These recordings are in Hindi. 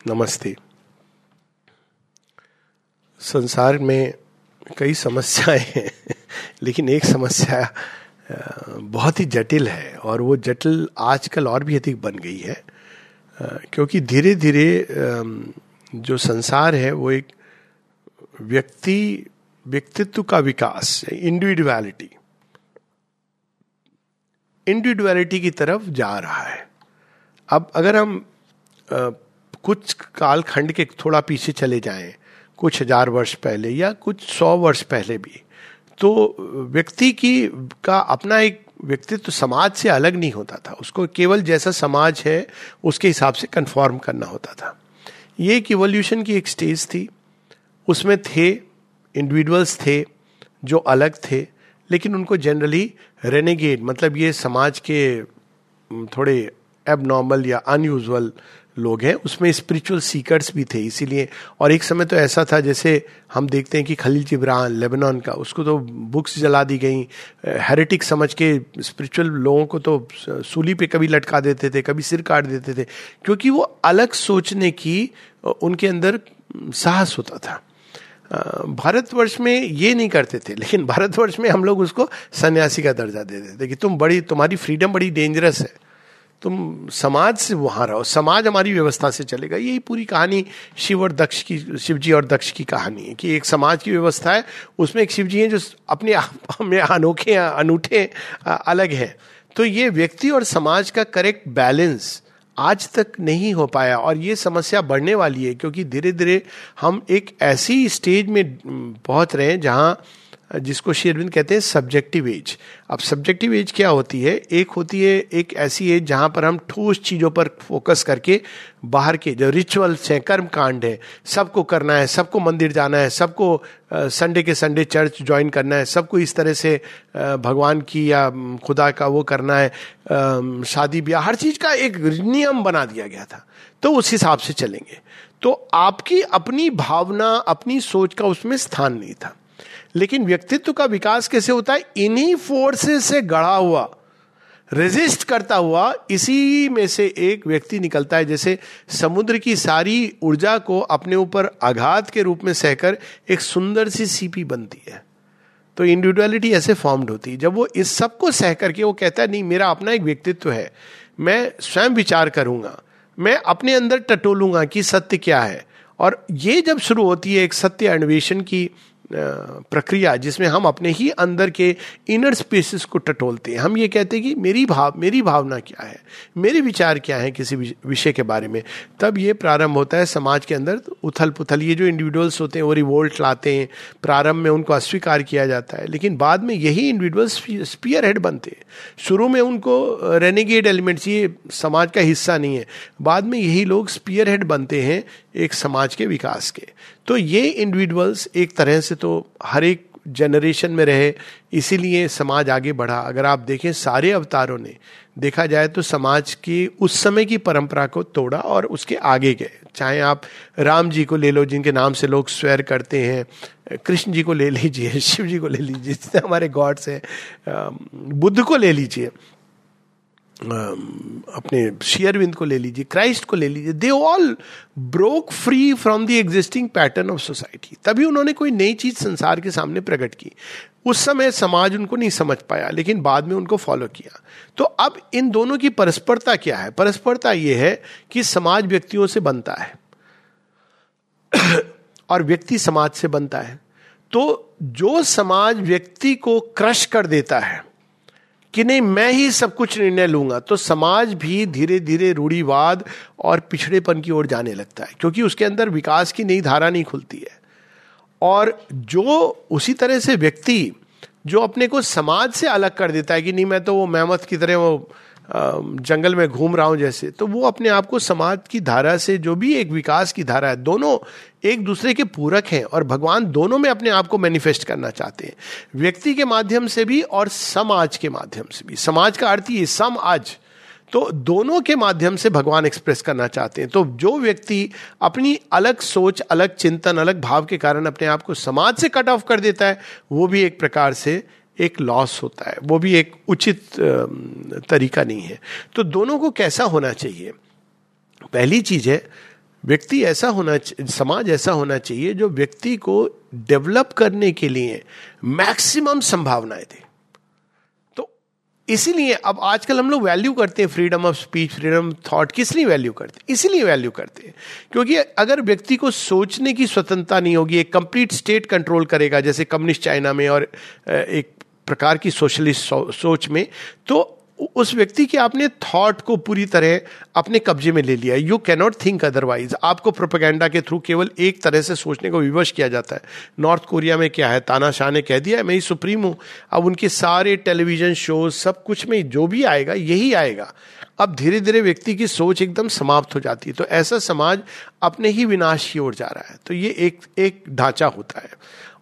नमस्ते। संसार में कई समस्याएँ हैं, लेकिन एक समस्या बहुत ही जटिल है, और वो जटिल आजकल और भी अधिक बन गई है क्योंकि धीरे धीरे जो संसार है, वो एक व्यक्ति, व्यक्तित्व का विकास इंडिविजुअलिटी इंडिविजुअलिटी की तरफ़ जा रहा है। अब अगर हम कुछ कालखंड के थोड़ा पीछे चले जाएँ, कुछ हज़ार वर्ष पहले या कुछ सौ वर्ष पहले भी। तो व्यक्ति की, का अपना एक व्यक्तित्व समाज से अलग नहीं होता था। उसको केवल जैसा समाज है, उसके हिसाब से कन्फॉर्म करना होता था। ये एक इवोल्यूशन की एक स्टेज थी। उसमें थे इंडिविजुअल्स थे, जो अलग थे, लेकिन उनको जनरली रेनेगेट मतलब ये समाज के, थोड़े एबनॉर्मल या अनयूजल लोग हैं, उसमें स्पिरिचुअल सीकर्स भी थे, इसीलिए। और एक समय तो ऐसा था, जैसे हम देखते हैं कि खलील जिब्रान, लेबनान का, उसको तो बुक्स जला दी गई। हेरिटिक समझ के स्पिरिचुअल लोगों को तो सूली पे कभी लटका देते थे, कभी सिर काट देते थे, क्योंकि वो अलग सोचने की उनके अंदर साहस होता था। भारतवर्ष में ये नहीं करते थे, लेकिन भारतवर्ष में हम लोग उसको सन्यासी का दर्जा दे देते कि तुम बड़ी, तुम्हारी फ्रीडम बड़ी डेंजरस है। तुम समाज से वहाँ रहो, समाज हमारी व्यवस्था से चलेगा। यही पूरी कहानी शिव और दक्ष की शिव जी और दक्ष की कहानी है कि एक समाज की व्यवस्था है, उसमें एक शिव जी हैं जो अपने आप में अनोखे, अनूठे अलग हैं। तो ये व्यक्ति और समाज का करेक्ट बैलेंस आज तक नहीं हो पाया और ये समस्या बढ़ने वाली है, क्योंकि धीरे धीरे हम एक ऐसी स्टेज में पहुँच रहे हैं जहाँ जिसको शेरविंद कहते हैं सब्जेक्टिव एज अब सब्जेक्टिव एज क्या होती है? एक होती है, एक ऐसी एज जहाँ पर हम ठोस चीज़ों पर फोकस करके बाहर के जो रिचुअल्स हैं कर्म कांड है, सबको करना है, सबको मंदिर जाना है, सबको संडे के संडे चर्च ज्वाइन करना है, सबको इस तरह से भगवान की या खुदा का वो करना है शादी ब्याह, हर चीज़ का एक नियम बना दिया गया था। तो उस हिसाब से चलेंगे। तो आपकी अपनी भावना, अपनी सोच का उसमें स्थान नहीं था। लेकिन व्यक्तित्व का विकास कैसे होता है? इन्हीं फोर्सेस से गढ़ा हुआ रेजिस्ट करता हुआ, इसी में से एक व्यक्ति निकलता है, जैसे समुद्र की सारी ऊर्जा को अपने ऊपर आघात के रूप में सहकर एक सुंदर सी सीपी बनती है। तो इंडिविजुअलिटी ऐसे फॉर्म्ड होती है। जब वो इस सबको सह करके वो कहता है, नहीं, मेरा अपना एक व्यक्तित्व है, मैं स्वयं विचार करूँगा, मैं अपने अंदर टटोलूँगा कि सत्य क्या है। और ये जब शुरू होती है एक सत्य अन्वेषण की प्रक्रिया जिसमें हम अपने ही अंदर के इनर स्पेसिस को टटोलते हैं। हम ये कहते हैं कि मेरी भाव, मेरी भावना क्या है? मेरे विचार क्या है किसी विषय के बारे में? तब ये प्रारंभ होता है समाज के अंदर उथल पुथल ये जो इंडिविजुअल्स होते हैं, वो रिवोल्ट लाते हैं। प्रारंभ में उनको अस्वीकार किया जाता है। लेकिन बाद में यही इंडिविजुअल्स स्पीयर हेड बनते हैं। शुरू में उनको रेनिगेड एलिमेंट्स ये समाज का हिस्सा नहीं है। बाद में यही लोग स्पीयर हेड बनते हैं एक समाज के विकास के। तो ये इंडिविजुअल्स एक तरह से तो हर एक जनरेशन में रहे, इसीलिए समाज आगे बढ़ा। अगर आप देखें, सारे अवतारों ने देखा जाए तो समाज की, उस समय की परंपरा को तोड़ा और उसके आगे गए। चाहे आप राम जी को ले लो, जिनके नाम से लोग स्वेर करते हैं, कृष्ण जी को ले लीजिए, शिव जी को ले लीजिए, जितने हमारे गॉड्स हैं बुद्ध को ले लीजिए। अपने शेयरविंद को ले लीजिए, क्राइस्ट को ले लीजिए। They all broke free from the existing pattern of society तभी उन्होंने कोई नई चीज़ संसार के सामने प्रकट की। उस समय समाज उनको नहीं समझ पाया, लेकिन बाद में उनको फॉलो किया। तो अब इन दोनों की परस्परता क्या है? परस्परता यह है कि समाज व्यक्तियों से बनता है। और व्यक्ति समाज से बनता है। तो जो समाज व्यक्ति को क्रश कर देता है कि नहीं, मैं ही सब कुछ निर्णय लूँगा। तो समाज भी धीरे धीरे रूढ़ीवाद और पिछड़ेपन की ओर जाने लगता है, क्योंकि उसके अंदर विकास की नई धारा नहीं खुलती है। और जो उसी तरह से व्यक्ति जो अपने को समाज से अलग कर देता है कि नहीं, मैं तो वो मेहमत की तरह वो जंगल में घूम रहा हूँ जैसे तो वो अपने आप को समाज की धारा से जो भी एक विकास की धारा है, दोनों एक दूसरे के पूरक हैं और भगवान दोनों में अपने आप को मैनिफेस्ट करना चाहते हैं। व्यक्ति के माध्यम से भी और समाज के माध्यम से भी। समाज का अर्थ ही सम आज। तो दोनों के माध्यम से भगवान एक्सप्रेस करना चाहते हैं। तो जो व्यक्ति अपनी अलग सोच, अलग चिंतन, अलग भाव के कारण अपने आप को समाज से कट ऑफ़ कर देता है, वो भी एक प्रकार से एक लॉस होता है। वो भी एक उचित तरीका नहीं है। तो दोनों को कैसा होना चाहिए? पहली चीज़ है, व्यक्ति ऐसा होना समाज ऐसा होना चाहिए जो व्यक्ति को डेवलप करने के लिए मैक्सिमम संभावनाएँ दे। तो इसीलिए अब आजकल हम लोग वैल्यू करते हैं freedom of speech freedom thought किस लिए वैल्यू करते हैं? इसीलिए वैल्यू करते हैं। क्योंकि अगर व्यक्ति को सोचने की स्वतंत्रता नहीं होगी, एक कंप्लीट स्टेट कंट्रोल करेगा, जैसे कम्युनिस्ट चाइना में और एक प्रकार की सोशलिस्ट सोच में तो उस व्यक्ति के आपने थॉट को पूरी तरह अपने कब्जे में ले लिया। यू कैनॉट थिंक अदरवाइज़ आपको प्रोपेगेंडा के थ्रू केवल एक तरह से सोचने को विवश किया जाता है। नॉर्थ कोरिया में क्या है? तानाशाह ने कह दिया है, मैं ही सुप्रीम हूँ। अब उनके सारे टेलीविज़न शोज़ सब कुछ में जो भी आएगा, यही आएगा। अब धीरे धीरे व्यक्ति की सोच एकदम समाप्त हो जाती है। तो ऐसा समाज अपने ही विनाश की ओर जा रहा है। तो ये एक एक ढांचा होता है।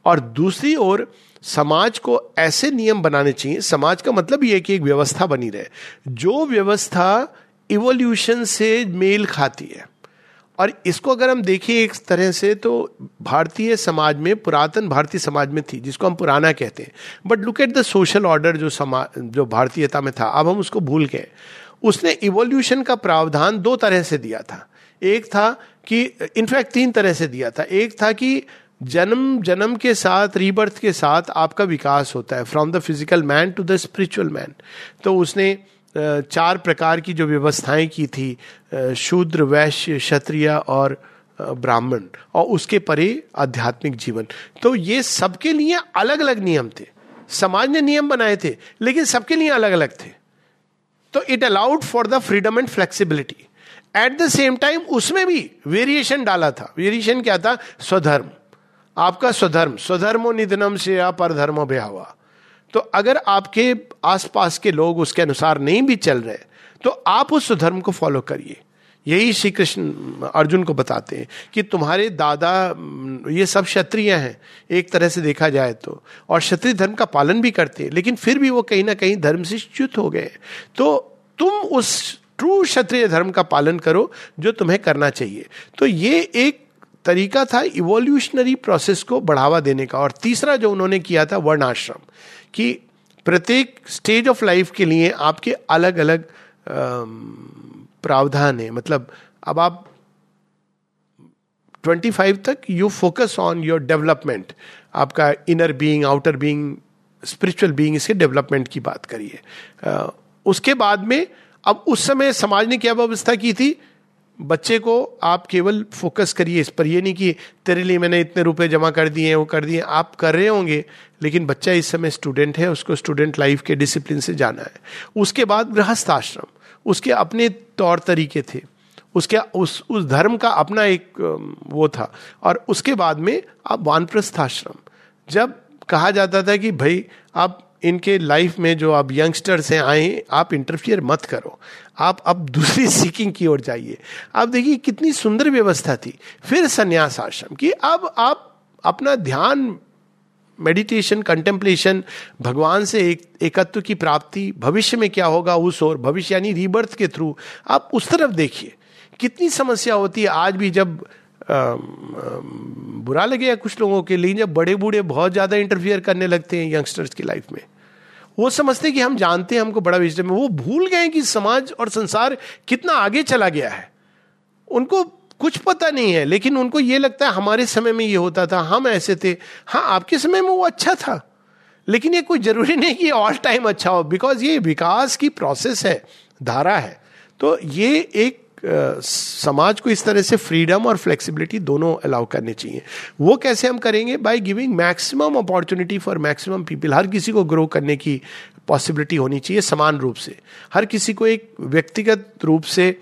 और दूसरी ओर समाज को ऐसे नियम बनाने चाहिए। समाज का मतलब ये है कि एक व्यवस्था बनी रहे। जो व्यवस्था इवोल्यूशन से मेल खाती है। और इसको अगर हम देखें एक तरह से तो भारतीय समाज में, पुरातन भारतीय समाज में थी, जिसको हम पुराना कहते हैं। But look at the social order जो समाज जो भारतीयता में था। अब हम उसको भूल गए। उसने इवोल्यूशन का प्रावधान दो तरह से दिया था। एक था कि इनफैक्ट तीन तरह से दिया था। एक था कि जन्म जन्म के साथ रीबर्थ के साथ आपका विकास होता है from the physical man to the spiritual man तो उसने चार प्रकार की जो व्यवस्थाएँ की थी शूद्र, वैश्य, क्षत्रिय और ब्राह्मण, और उसके परे आध्यात्मिक जीवन। तो ये सबके लिए अलग अलग नियम थे। समाज ने नियम बनाए थे, लेकिन सबके लिए अलग अलग थे। तो it allowed for the freedom and flexibility at the same time उसमें भी वेरिएशन डाला था। वेरिएशन क्या था? स्वधर्म। आपका स्वधर्म, स्वधर्मो निधनम से या पर धर्मो बेहवा तो अगर आपके आसपास के लोग उसके अनुसार नहीं भी चल रहे तो आप उस स्वधर्म को फॉलो करिए। यही श्री कृष्ण अर्जुन को बताते हैं कि तुम्हारे दादा, ये सब क्षत्रिय हैं, एक तरह से देखा जाए तो। और क्षत्रिय धर्म का पालन भी करते हैं, लेकिन फिर भी वो कहीं ना कहीं धर्म से च्युत हो गए। तो तुम उस ट्रू क्षत्रिय धर्म का पालन करो जो तुम्हें करना चाहिए। तो ये एक तरीका था इवोल्यूशनरी प्रोसेस को बढ़ावा देने का। और तीसरा जो उन्होंने किया था वर्ण आश्रम कि प्रत्येक स्टेज ऑफ़ लाइफ के लिए आपके अलग अलग प्रावधान है। मतलब अब आप 25 तक you focus on your development आपका inner being outer being spiritual being इसके डेवलपमेंट की बात करिए। उसके बाद में अब उस समय समाज ने क्या व्यवस्था की थी? बच्चे को आप केवल फोकस करिए, इस पर ये नहीं कि तेरे लिए मैंने इतने रुपए जमा कर दिए हैं, वो कर दिए आप कर रहे होंगे, लेकिन बच्चा इस समय स्टूडेंट है, उसको स्टूडेंट लाइफ के डिसिप्लिन से जाना है। उसके बाद गृहस्थ आश्रम उसके अपने तौर तरीके थे। उसके, उस उस धर्म का अपना एक वो था। और उसके बाद में आप वानप्रस्थ आश्रम जब कहा जाता था कि, भाई आप इनके लाइफ में जो अब यंगस्टर्स हैं आए आप इंटरफियर मत करो। आप अब दूसरी सीकिंग की ओर जाइए। आप देखिए कितनी सुंदर व्यवस्था थी। फिर संन्यास आश्रम की। अब आप अपना ध्यान मेडिटेशन कंटेम्पलेशन भगवान से एक एकत्व की प्राप्ति भविष्य में क्या होगा उस और भविष्य यानी रीबर्थ के थ्रू आप उस तरफ़ देखिए। कितनी समस्या होती है आज भी जब आ, बुरा लगे कुछ लोगों के लिए जब बड़े बूढ़े बहुत ज़्यादा इंटरफियर करने लगते हैं यंगस्टर्स की लाइफ में। वो समझते कि हम जानते हैं, हमको बड़ा विजडम है। वो भूल गए कि समाज और संसार कितना आगे चला गया है। उनको कुछ पता नहीं है, लेकिन उनको ये लगता है, हमारे समय में ये होता था, हम ऐसे थे। हाँ आपके समय में वो अच्छा था, लेकिन ये कोई ज़रूरी नहीं कि ऑल टाइम अच्छा हो बिकॉज़ ये विकास की प्रोसेस है, धारा है। तो ये एक समाज को इस तरह से फ्रीडम और फ्लेक्सिबिलिटी दोनों अलाउ करने चाहिए। वो कैसे हम करेंगे? By giving maximum opportunity for maximum people हर किसी को ग्रो करने की पॉसिबिलिटी होनी चाहिए समान रूप से। हर किसी को एक व्यक्तिगत रूप से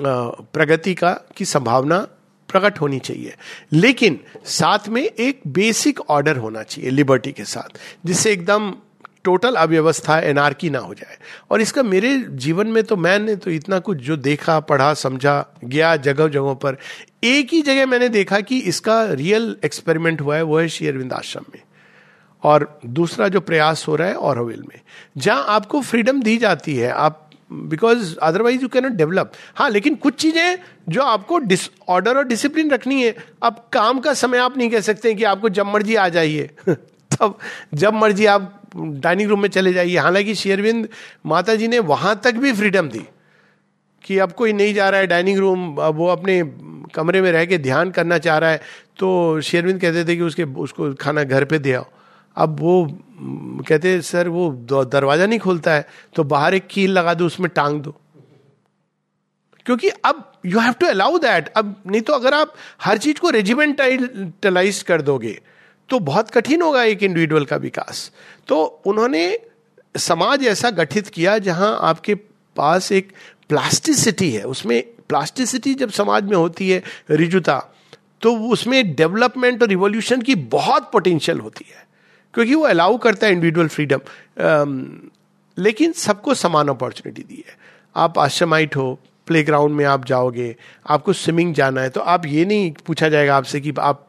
प्रगति का, की संभावना प्रकट होनी चाहिए। लेकिन साथ में एक बेसिक ऑर्डर होना चाहिए लिबर्टी के साथ। जिससे एकदम टोटल अव्यवस्था एनआरकी ना हो जाए। और इसका मेरे जीवन में तो मैंने तो इतना कुछ जो देखा, पढ़ा, समझा, गया जगह जगहों पर, एक ही जगह मैंने देखा कि इसका रियल एक्सपेरिमेंट हुआ है, वो है श्री अरविंद आश्रम में। और दूसरा जो प्रयास हो रहा है औरविल में, जहाँ आपको फ्रीडम दी जाती है, आप because otherwise you cannot develop हाँ लेकिन कुछ चीज़ें जो आपको डिसऑर्डर और डिसिप्लिन रखनी है, अब काम का समय आप नहीं कह सकते कि आपको जब मर्ज़ी आ जाइए। तब जब मर्ज़ी आप डाइनिंग रूम में चले जाइए। हालाँकि शेरविंद माता जी ने वहाँ तक भी फ्रीडम दी कि अब कोई नहीं जा रहा है डाइनिंग रूम वो अपने कमरे में रह के ध्यान करना चाह रहा है। तो शेरविंद कहते थे कि उसके, उसको खाना घर पे दे आओ। अब वो कहते, सर, वो दरवाज़ा नहीं खुलता है तो बाहर एक कील लगा दो, उसमें टांग दो। क्योंकि अब you have to allow that अब नहीं तो अगर आप हर चीज़ को रेजिमेंटलाइज कर दोगे तो बहुत कठिन होगा एक इंडिविजुअल का विकास। तो उन्होंने समाज ऐसा गठित किया जहाँ आपके पास एक प्लास्टिसिटी है। उसमें प्लास्टिसिटी जब समाज में होती है, रिजुता तो उसमें डेवलपमेंट और रिवोल्यूशन की बहुत पोटेंशियल होती है। क्योंकि वो अलाउ करता है इंडिविजुअल फ्रीडम लेकिन सबको समान अपॉर्चुनिटी दी है। आप आश्रमाइट हो प्ले ग्राउंड में आप जाओगे, आपको स्विमिंग जाना है तो आप ये नहीं पूछा जाएगा आपसे कि आप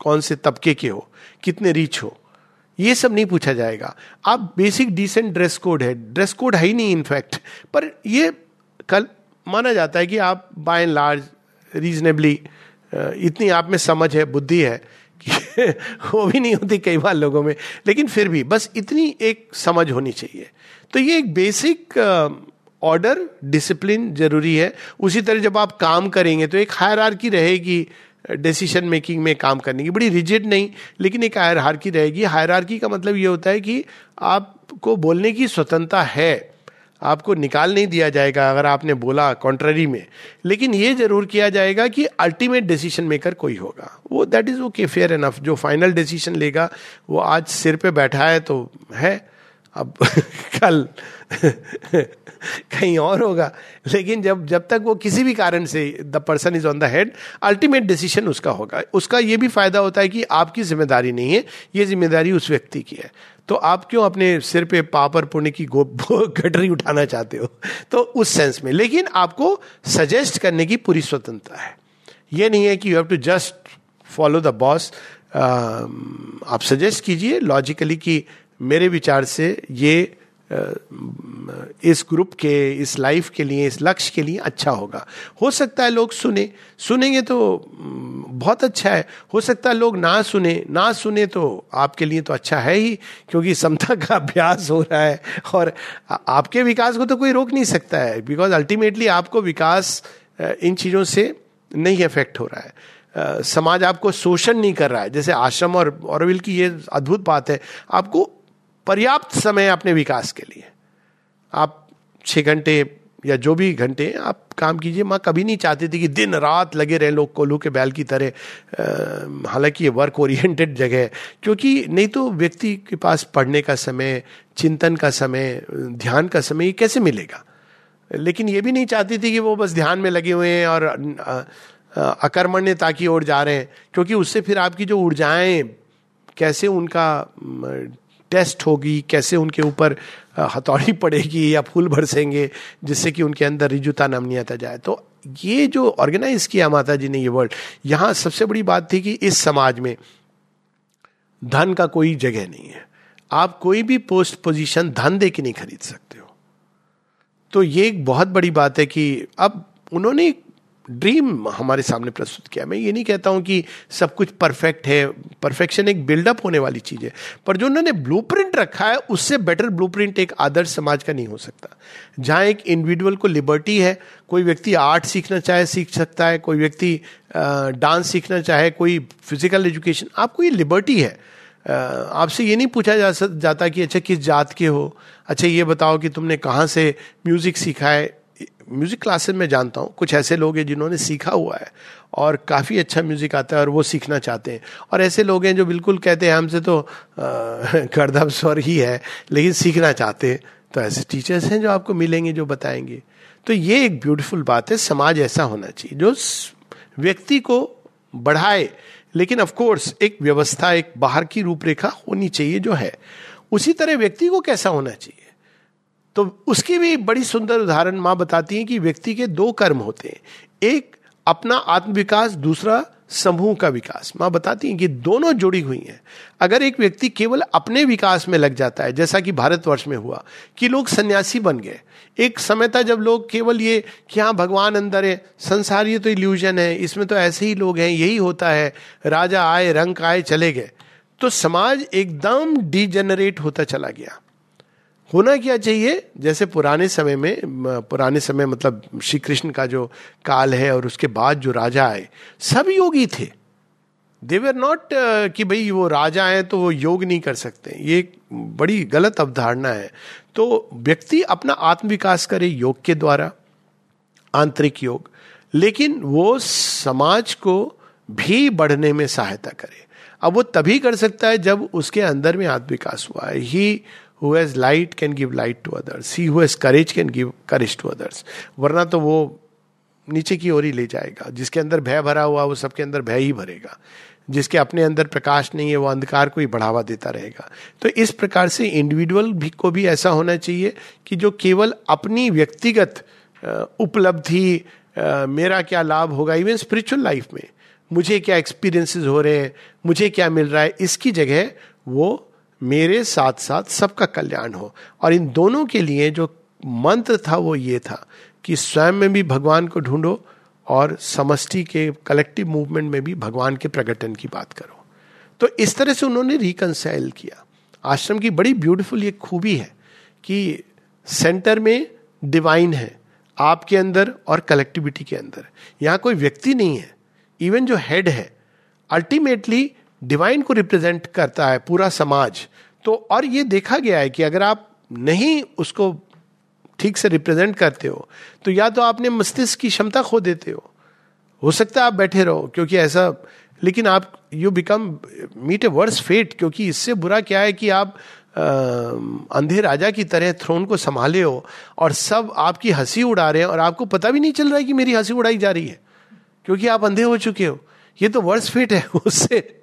कौन से तबके के हो, कितने रिच हो, ये सब नहीं पूछा जाएगा। आप बेसिक डिसेंट ड्रेस कोड है ड्रेस कोड है ही नहीं इनफैक्ट पर ये कल माना जाता है कि आप बाय एंड लार्ज रीजनेबली इतनी आप में समझ है, बुद्धि है, कि वो भी नहीं होती कई बार लोगों में, लेकिन फिर भी, बस इतनी एक समझ होनी चाहिए। तो ये एक बेसिक ऑर्डर डिसिप्लिन ज़रूरी है। उसी तरह जब आप काम करेंगे तो एक हायर रहेगी डिसीज़न मेकिंग में काम करने की। बड़ी रिजिड नहीं, लेकिन एक हायर की रहेगी। हायर का मतलब ये होता है कि आपको बोलने की स्वतंत्रता है। आपको निकाल नहीं दिया जाएगा अगर आपने बोला कॉन्ट्ररी में। लेकिन ये ज़रूर किया जाएगा कि अल्टीमेट डिसीज़न मेकर कोई होगा। वो that is okay fair enough जो फाइनल डिसीज़न लेगा, वो आज सिर पे बैठा है तो है। अब कल कहीं और होगा। लेकिन जब जब तक वो किसी भी कारण से the person is on the head ultimate decision उसका होगा। उसका ये भी फ़ायदा होता है कि आपकी ज़िम्मेदारी नहीं है, ये ज़िम्मेदारी उस व्यक्ति की है। तो आप क्यों अपने सिर पे पापर पुण्य की गटरी उठाना चाहते हो? तो उस सेंस में। लेकिन आपको सजेस्ट करने की पूरी स्वतंत्रता है। ये नहीं है कि you have to just follow the boss आप सजेस्ट कीजिए लॉजिकली कि मेरे विचार से ये इस ग्रुप के, इस लाइफ के लिए, इस लक्ष्य के लिए अच्छा होगा। हो सकता है लोग सुने। सुनेंगे तो बहुत अच्छा है। हो सकता है लोग ना सुने। ना सुने तो आपके लिए तो अच्छा है ही, क्योंकि समता का अभ्यास हो रहा है और आपके विकास को तो कोई रोक नहीं सकता है बिकॉज़ अल्टीमेटली आपको विकास इन चीज़ों से नहीं अफेक्ट हो रहा है। समाज आपको शोषण नहीं कर रहा है। जैसे आश्रम और औरविल की ये अद्भुत बात है। आपको पर्याप्त समय है अपने विकास के लिए। आप छः घंटे या जो भी घंटे आप काम कीजिए। माँ, कभी नहीं चाहती थी कि दिन रात लगे रहे लोग कोलू के बैल की तरह। हालाँकि ये वर्क ओरिएंटेड जगह है। क्योंकि नहीं तो व्यक्ति के पास पढ़ने का समय, चिंतन का समय, ध्यान का समय ये कैसे मिलेगा? लेकिन ये भी नहीं चाहती थी कि वो बस ध्यान में लगे हुए हैं और अकर्मण्यता की ओर जा रहे हैं। क्योंकि उससे फिर आपकी जो ऊर्जाएँ, कैसे उनका टेस्ट होगी, कैसे उनके ऊपर हथौड़ी पड़ेगी या फूल बरसेंगे, जिससे कि उनके अंदर रिजुता नमनीयता जाए। तो ये जो ऑर्गेनाइज किया माता जी ने ये वर्ल्ड, यहाँ सबसे बड़ी बात थी कि इस समाज में धन का कोई जगह नहीं है। आप कोई भी पोस्ट पोजीशन धन दे के नहीं खरीद सकते हो। तो ये एक बहुत बड़ी बात है कि अब उन्होंने ड्रीम हमारे सामने प्रस्तुत किया। मैं ये नहीं कहता हूँ कि सब कुछ परफेक्ट है, परफेक्शन एक बिल्डअप होने वाली चीज़ है, पर जो उन्होंने ब्लूप्रिंट रखा है, उससे बेटर ब्लूप्रिंट एक आदर्श समाज का नहीं हो सकता। जहाँ एक इंडिविजुअल को लिबर्टी है, कोई व्यक्ति आर्ट सीखना चाहे, सीख सकता है, कोई व्यक्ति डांस सीखना चाहे, कोई फ़िज़िकल एजुकेशन आपको ये लिबर्टी है। आपसे ये नहीं पूछा जा जाता कि अच्छा किस जात के हो अच्छा ये बताओ कि तुमने कहाँ से म्यूज़िक सीखा है म्यूज़िक क्लासेस में जानता हूँ। कुछ ऐसे लोग हैं जिन्होंने सीखा हुआ है और काफ़ी अच्छा म्यूज़िक आता है और वो सीखना चाहते हैं। और ऐसे लोग हैं जो बिल्कुल कहते हैं, हमसे तो गर्दम स्वर ही है, लेकिन सीखना चाहते हैं। तो ऐसे टीचर्स हैं जो आपको मिलेंगे, जो बताएँगे। तो ये एक ब्यूटीफुल बात है, समाज ऐसा होना चाहिए, जो व्यक्ति को बढ़ाए। लेकिन ऑफ़ कोर्स एक व्यवस्था, एक बाहर की रूपरेखा होनी चाहिए जो है। उसी तरह व्यक्ति को कैसा होना चाहिए? तो उसकी भी बड़ी सुंदर उदाहरण माँ बताती है कि व्यक्ति के दो कर्म होते हैं। एक, अपना आत्मविकास, दूसरा, समूह का विकास। माँ बताती है कि दोनों जुड़ी हुई हैं। अगर एक व्यक्ति केवल अपने विकास में लग जाता है, जैसा कि भारतवर्ष में हुआ, कि लोग सन्यासी बन गए। एक समय था जब लोग केवल ये कि हाँ भगवान अंदर है, संसार ये तो इल्यूजन है, इसमें तो ऐसे ही लोग हैं, यही होता है, राजा आए, रंग आए, चले गए। तो समाज एकदम डिजेनरेट होता चला गया। होना क्या चाहिए? जैसे पुराने समय में, पुराने समय मतलब श्री कृष्ण का जो काल है और उसके बाद जो राजा आए, सब योगी थे। देवर नॉट कि भाई वो राजा हैं तो वो योग नहीं कर सकते। ये बड़ी गलत अवधारणा है। तो व्यक्ति अपना आत्मविकास करे योग के द्वारा, आंतरिक योग, लेकिन वो समाज को भी बढ़ने में सहायता करे। अब वो तभी कर सकता है जब उसके अंदर में आत्मविकास हुआ है। He who has light can give light to others he who has courage can give courage to others वरना तो वो नीचे की ओर ही ले जाएगा। जिसके अंदर भय भरा हुआ, वो सबके अंदर भय ही भरेगा। जिसके अपने अंदर प्रकाश नहीं है, वो अंधकार को ही बढ़ावा देता रहेगा। तो इस प्रकार से इंडिविजुअल भी को भी ऐसा होना चाहिए कि जो केवल अपनी व्यक्तिगत उपलब्धि मेरा क्या लाभ होगा इवन स्पिरिचुअल लाइफ में। मुझे क्या एक्सपीरियंसेस हो रहे हैं, मुझे क्या मिल रहा है, इसकी जगह वो मेरे साथ साथ सबका कल्याण हो। और इन दोनों के लिए जो मंत्र था, वो ये था कि स्वयं में भी भगवान को ढूंढो और समष्टि के कलेक्टिव मूवमेंट में भी भगवान के प्रकटन की बात करो। तो इस तरह से उन्होंने रिकनसाइल किया। आश्रम की बड़ी ब्यूटीफुल ये खूबी है कि सेंटर में डिवाइन है, आपके अंदर और कलेक्टिविटी के अंदर। यहाँ कोई व्यक्ति नहीं है। इवन जो हेड है अल्टीमेटली डिवाइन को रिप्रेजेंट करता है पूरा समाज। तो और ये देखा गया है कि अगर आप नहीं उसको ठीक से रिप्रेजेंट करते हो तो या तो आपने मस्तिष्क की क्षमता खो देते हो। हो सकता है आप बैठे रहो, क्योंकि ऐसा, लेकिन आप you become meet a worse fate क्योंकि इससे बुरा क्या है कि आप अंधे राजा की तरह थ्रोन को संभाले हो, और सब आपकी हँसी उड़ा रहे हैं, और आपको पता भी नहीं चल रहा है कि मेरी हँसी उड़ाई जा रही है, क्योंकि आप अंधे हो चुके हो। ये तो वर्ष फिट है उससे।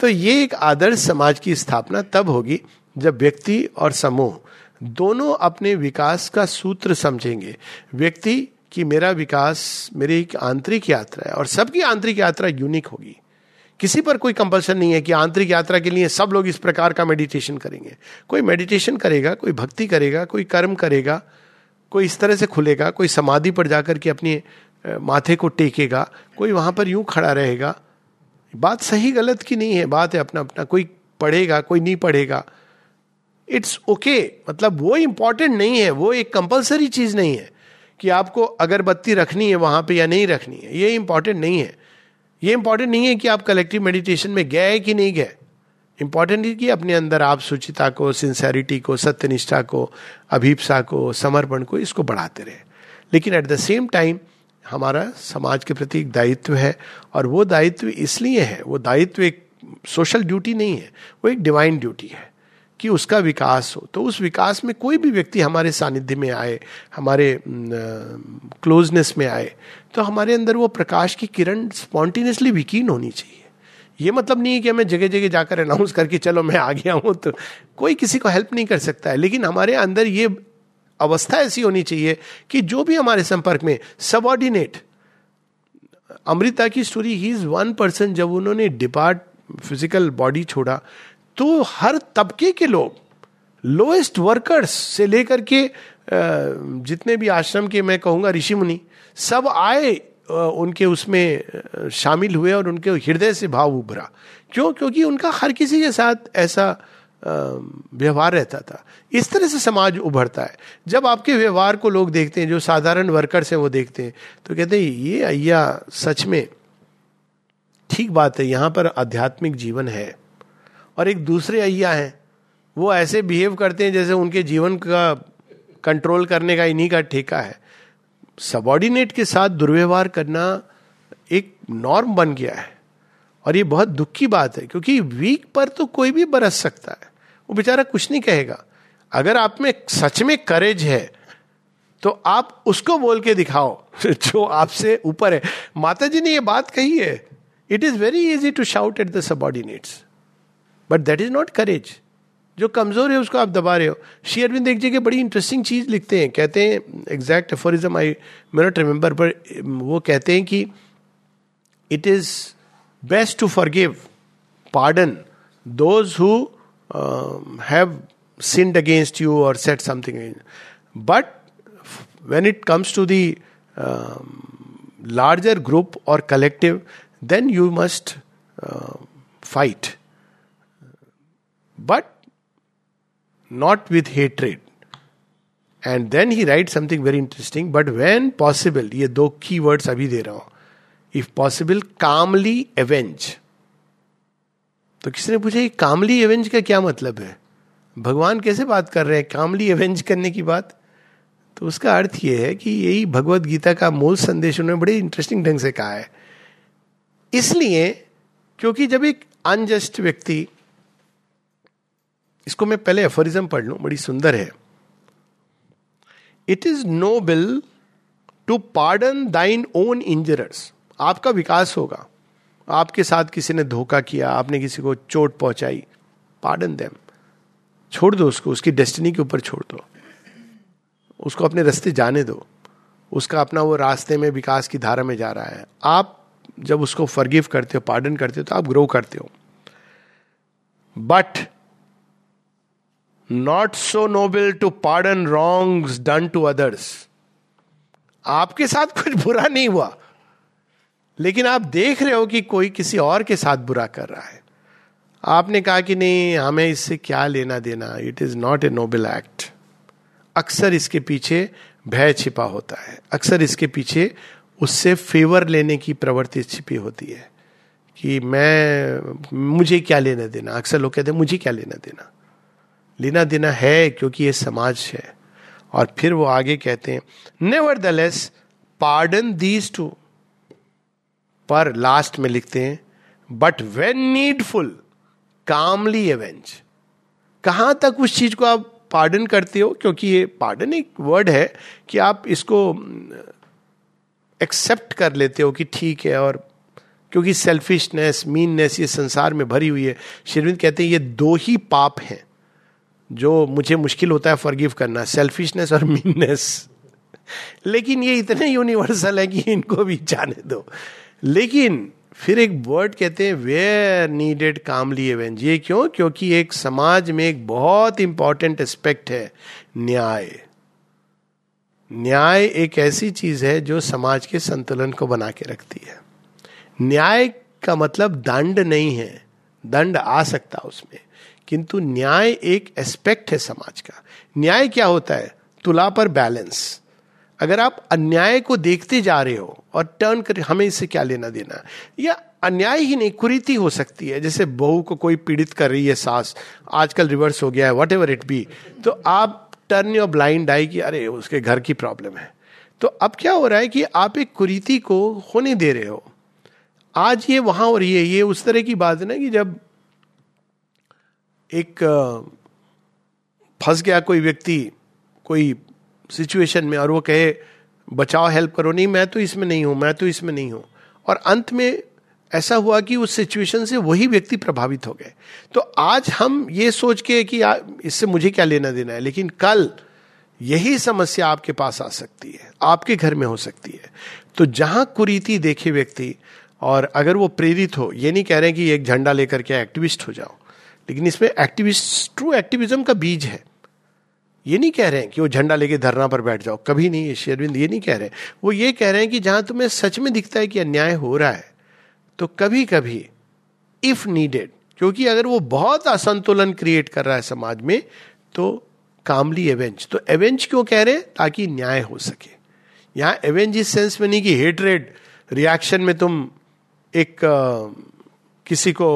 तो ये एक आदर्श समाज की स्थापना तब होगी जब व्यक्ति और समूह दोनों अपने विकास का सूत्र समझेंगे। व्यक्ति कि मेरा विकास, मेरी एक आंतरिक यात्रा है और सबकी आंतरिक यात्रा यूनिक होगी। किसी पर कोई कंपल्सन नहीं है कि आंतरिक यात्रा के लिए सब लोग इस प्रकार का मेडिटेशन करेंगे। कोई मेडिटेशन करेगा, कोई भक्ति करेगा, कोई कर्म करेगा, कोई इस तरह से खुलेगा, कोई समाधि पर जाकर के अपनी माथे को टेकेगा, कोई वहाँ पर यूँ खड़ा रहेगा, बात सही गलत की नहीं है, बात है अपना अपना, कोई पढ़ेगा, कोई नहीं पढ़ेगा। It's okay okay. मतलब वो इंपॉर्टेंट नहीं है, वो एक कंपलसरी चीज़ नहीं है कि आपको अगरबत्ती रखनी है वहाँ पे या नहीं रखनी है, ये इंपॉर्टेंट नहीं है। ये इंपॉर्टेंट नहीं है कि आप कलेक्टिव मेडिटेशन में गए कि नहीं गए। इंपॉर्टेंट है कि अपने अंदर आप सुचिता को सिंसेरिटी को, सत्यनिष्ठा को, अभीपसा को, समर्पण को, इसको बढ़ाते रहे। लेकिन एट द सेम टाइम हमारा समाज के प्रति एक दायित्व है और वो दायित्व इसलिए है, वो दायित्व एक सोशल ड्यूटी नहीं है, वो एक डिवाइन ड्यूटी है कि उसका विकास हो। तो उस विकास में कोई भी व्यक्ति हमारे सानिध्य में आए, हमारे क्लोजनेस में आए तो हमारे अंदर वो प्रकाश की किरण स्पॉन्टेनियसली विकीन होनी चाहिए। ये मतलब नहीं है कि हमें जगह जगह जाकर अनाउंस करके, चलो मैं आ गया हूँ तो कोई किसी को हेल्प नहीं कर सकता है। लेकिन हमारे अंदर ये अवस्था ऐसी होनी चाहिए कि जो भी हमारे संपर्क में सबॉर्डिनेट अमृता की story he is one person जब उन्होंने डिपार्ट फ़िज़िकल बॉडी छोड़ा तो हर तबके के लोग लोएस्ट वर्कर्स से लेकर के जितने भी आश्रम के मैं कहूँगा ऋषि मुनि, सब आए उनके उसमें शामिल हुए और उनके हृदय से भाव उभरा। क्यों? क्योंकि उनका हर किसी के साथ ऐसा व्यवहार रहता था। इस तरह से समाज उभरता है। जब आपके व्यवहार को लोग देखते हैं, जो साधारण वर्कर्स हैं, वो देखते हैं तो कहते हैं, ये अय्या, सच में ठीक बात है, यहाँ पर आध्यात्मिक जीवन है और एक दूसरे अय्या हैं। वो ऐसे बिहेव करते हैं, जैसे उनके जीवन का कंट्रोल करने का इन्हीं का ठेका है। सबॉर्डिनेट के साथ दुर्व्यवहार करना एक नॉर्म बन गया है। और ये बहुत दुख की बात है, क्योंकि वीक पर तो कोई भी बरस सकता है। वो बेचारा कुछ नहीं कहेगा। अगर आप में सच में करेज है तो आप उसको बोल के दिखाओ जो आपसे ऊपर है। माता जी ने ये बात कही है। It is very easy to shout at the subordinates but that is not courage जो कमज़ोर है, उसको आप दबा रहे हो। श्री अरविंद एक जगह बड़ी इंटरेस्टिंग चीज़ लिखते हैं। कहते हैं exact aphorism I may not remember पर वो कहते हैं कि it is best to forgive pardon those who Have sinned against you or said something. But when it comes to the um, larger group or collective, then you must uh, fight. But not with hatred. And then he write something very interesting but when possible ये दो की वर्ड्स अभी दे रहा हूं इफ पॉसिबल कामली एवेंज तो किसी ने पूछा कामली एवेंज का क्या मतलब है? भगवान कैसे बात कर रहे हैं? कामली एवेंज करने की बात? तो उसका अर्थ यह है कि यही भगवत गीता का मूल संदेश उन्होंने बड़े इंटरेस्टिंग ढंग से कहा है। इसलिए, क्योंकि जब एक अनजस्ट व्यक्ति, इसको मैं पहले एफोरिज्म पढ़ लू, बड़ी सुंदर है। It is noble to pardon thine own injurers आपका विकास होगा। आपके साथ किसी ने धोखा किया, आपने किसी को चोट पहुंचाई पार्डन देम छोड़ दो उसको, उसकी डेस्टिनी के ऊपर छोड़ दो। उसको अपने रास्ते जाने दो। उसका अपना वो रास्ते में विकास की धारा में जा रहा है। आप जब उसको फर्गिव करते हो पार्डन करते हो तो आप ग्रो करते हो। But not so noble to pardon wrongs done to others आपके साथ कुछ बुरा नहीं हुआ। लेकिन आप देख रहे हो कि कोई किसी और के साथ बुरा कर रहा है। आपने कहा कि नहीं, हमें इससे क्या लेना देना? It is not a noble act अक्सर इसके पीछे भय छिपा होता है। अक्सर इसके पीछे उससे फेवर लेने की प्रवृत्ति छिपी होती है कि मैं, मुझे क्या लेना देना? अक्सर लोग कहते हैं, मुझे क्या लेना देना? लेना देना है क्योंकि ये समाज है। और फिर वो आगे कहते हैं nevertheless pardon these to पर लास्ट में लिखते हैं but when needful calmly avenge कहाँ तक उस चीज़ को आप पार्डन करते हो? क्योंकि ये पार्डन एक वर्ड है कि आप इसको एक्सेप्ट कर लेते हो कि ठीक है और क्योंकि सेल्फिशनेस मीननेस ये संसार में भरी हुई है, शिरविंद कहते हैं, ये दो ही पाप हैं जो मुझे मुश्किल होता है फॉरगिव करना सेल्फिशनेस और मीननेस लेकिन ये इतने यूनिवर्सल है कि इनको भी जाने दो। लेकिन फिर एक वर्ड कहते हैं वेयर नीडेड कामली एवेंज ये क्यों? क्योंकि एक समाज में एक बहुत इंपॉर्टेंट एस्पेक्ट है, न्याय। न्याय एक ऐसी चीज़ है जो समाज के संतुलन को बना के रखती है। न्याय का मतलब दंड नहीं है, दंड आ सकता उसमें। किंतु न्याय एक एस्पेक्ट है समाज का। न्याय क्या होता है? तुला पर बैलेंस अगर आप अन्याय को देखते जा रहे हो और टर्न कर, हमें इससे क्या लेना देना? या अन्याय ही नहीं, कुरीति हो सकती है। जैसे बहू को कोई पीड़ित कर रही है सास, आजकल रिवर्स हो गया है वट एवर इट बी तो आप टर्न योर ब्लाइंड आई कि, अरे, उसके घर की प्रॉब्लम है। तो अब क्या हो रहा है कि आप एक कुरीति को होने दे रहे हो। आज ये वहाँ हो रही है, ये उस तरह की बात है ना कि जब एक फंस गया कोई व्यक्ति, कोई सिचुएशन में और वो कहे, बचाओ हेल्प करो। नहीं, मैं तो इसमें नहीं हूँ, मैं तो इसमें नहीं हूँ। और अंत में ऐसा हुआ कि उस सिचुएशन से वही व्यक्ति प्रभावित हो गए। तो आज हम ये सोच के कि इससे मुझे क्या लेना देना है? लेकिन कल यही समस्या आपके पास आ सकती है, आपके घर में हो सकती है। तो जहाँ कुरीति देखे व्यक्ति, और अगर वो प्रेरित हो, ये नहीं कह रहे कि एक झंडा लेकर के एक्टिविस्ट हो जाओ, लेकिन इसमें एक्टिविस्ट ट्रू एक्टिविज्म का बीज है। ये नहीं कह रहे हैं कि वो झंडा लेके धरना पर बैठ जाओ। कभी नहीं शेरविंद ये नहीं कह रहे वो ये कह रहे हैं कि जहाँ तुम्हें सच में दिखता है कि अन्याय हो रहा है तो कभी कभी इफ़ नीडेड क्योंकि अगर वो बहुत असंतुलन क्रिएट कर रहा है समाज में तो कामली एवेंज तो एवेंज क्यों कह रहे हैं? ताकि न्याय हो सके। यहाँ एवेंज इस सेंस में नहीं कि हेटरेड रिएक्शन में तुम एक आ, किसी को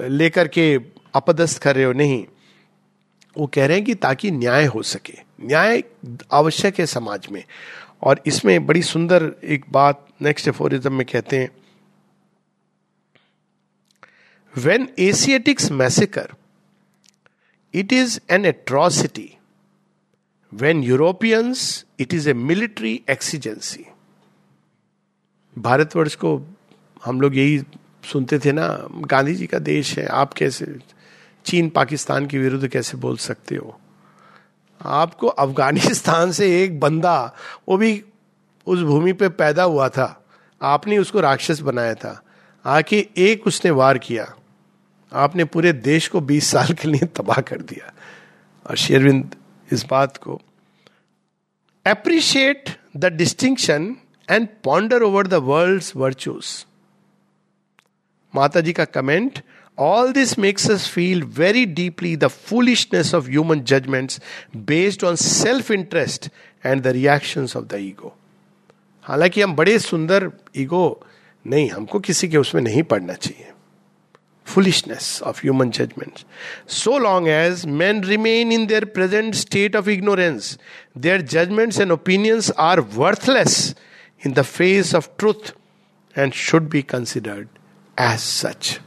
लेकर के अपदस्थ कर रहे हो नहीं। वो कह रहे हैं कि ताकि न्याय हो सके। न्याय आवश्यक है समाज में। और इसमें बड़ी सुंदर एक बात नेक्स्ट एफोरिज्म में कहते हैं। When Asiatics massacre it is an atrocity when Europeans it is a military exigency Bharatvarsha को हम लोग यही सुनते थे ना, गांधी जी का देश है, आप कैसे चीन पाकिस्तान के विरुद्ध कैसे बोल सकते हो? आपको अफ़गानिस्तान से एक बंदा, वो भी उस भूमि पे पैदा हुआ था। आपने उसको राक्षस बनाया था। आके एक उसने वार किया। आपने पूरे देश को 20 साल के लिए तबाह कर दिया। और शेरविंद, इस बात को appreciate the distinction and ponder over the world virtues Mata ji का comment All this makes us feel very deeply the foolishness of human judgments based on self interest and the reactions of the ego. हालांकि हम बड़े सुंदर ईगो नहीं हमको किसी के उसमें नहीं पढ़ना चाहिए foolishness of human judgments. So long as men remain in their present state of ignorance, their judgments and opinions are worthless in the face of truth and should be considered as such.